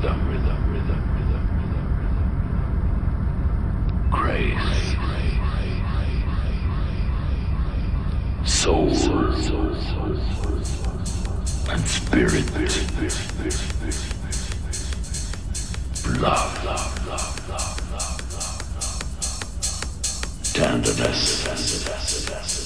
rhythm, rhythm, rhythm, rhythm, rhythm. Grace. Soul. And spirit. Love. Tenderness. Love.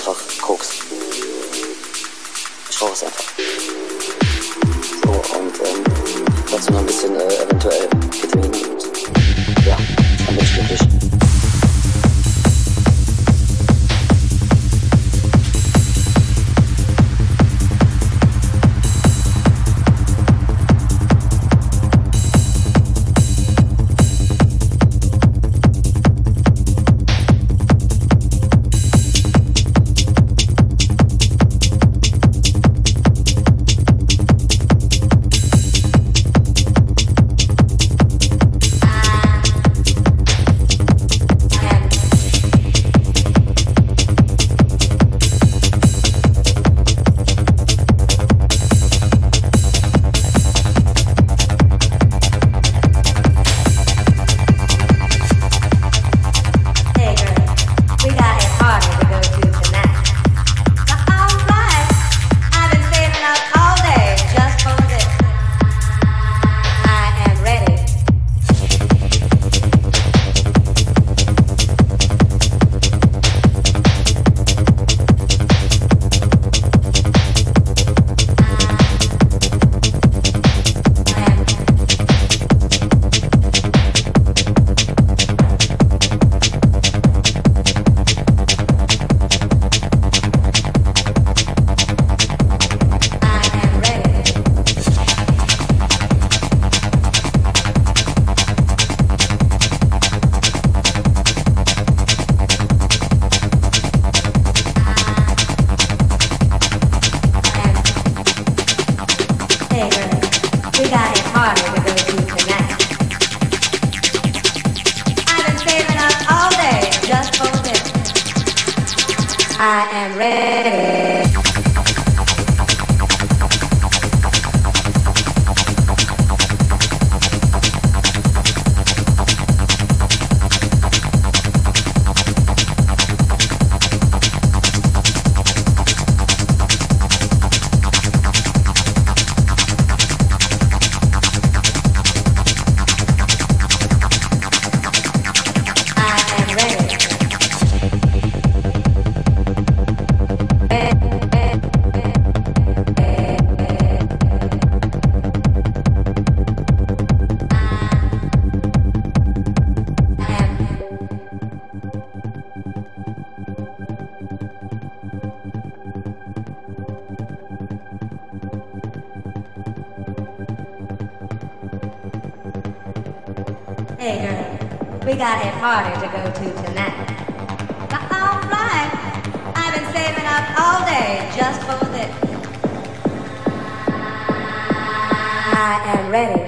Einfach Koks. Ich rauche es einfach. So, und ähm, dazu noch ein bisschen äh, eventuell Vitamin und ja, dann bin ich glücklich. I am ready. Got a party to go to tonight. Alright, I've been saving up all day just for this. I am ready.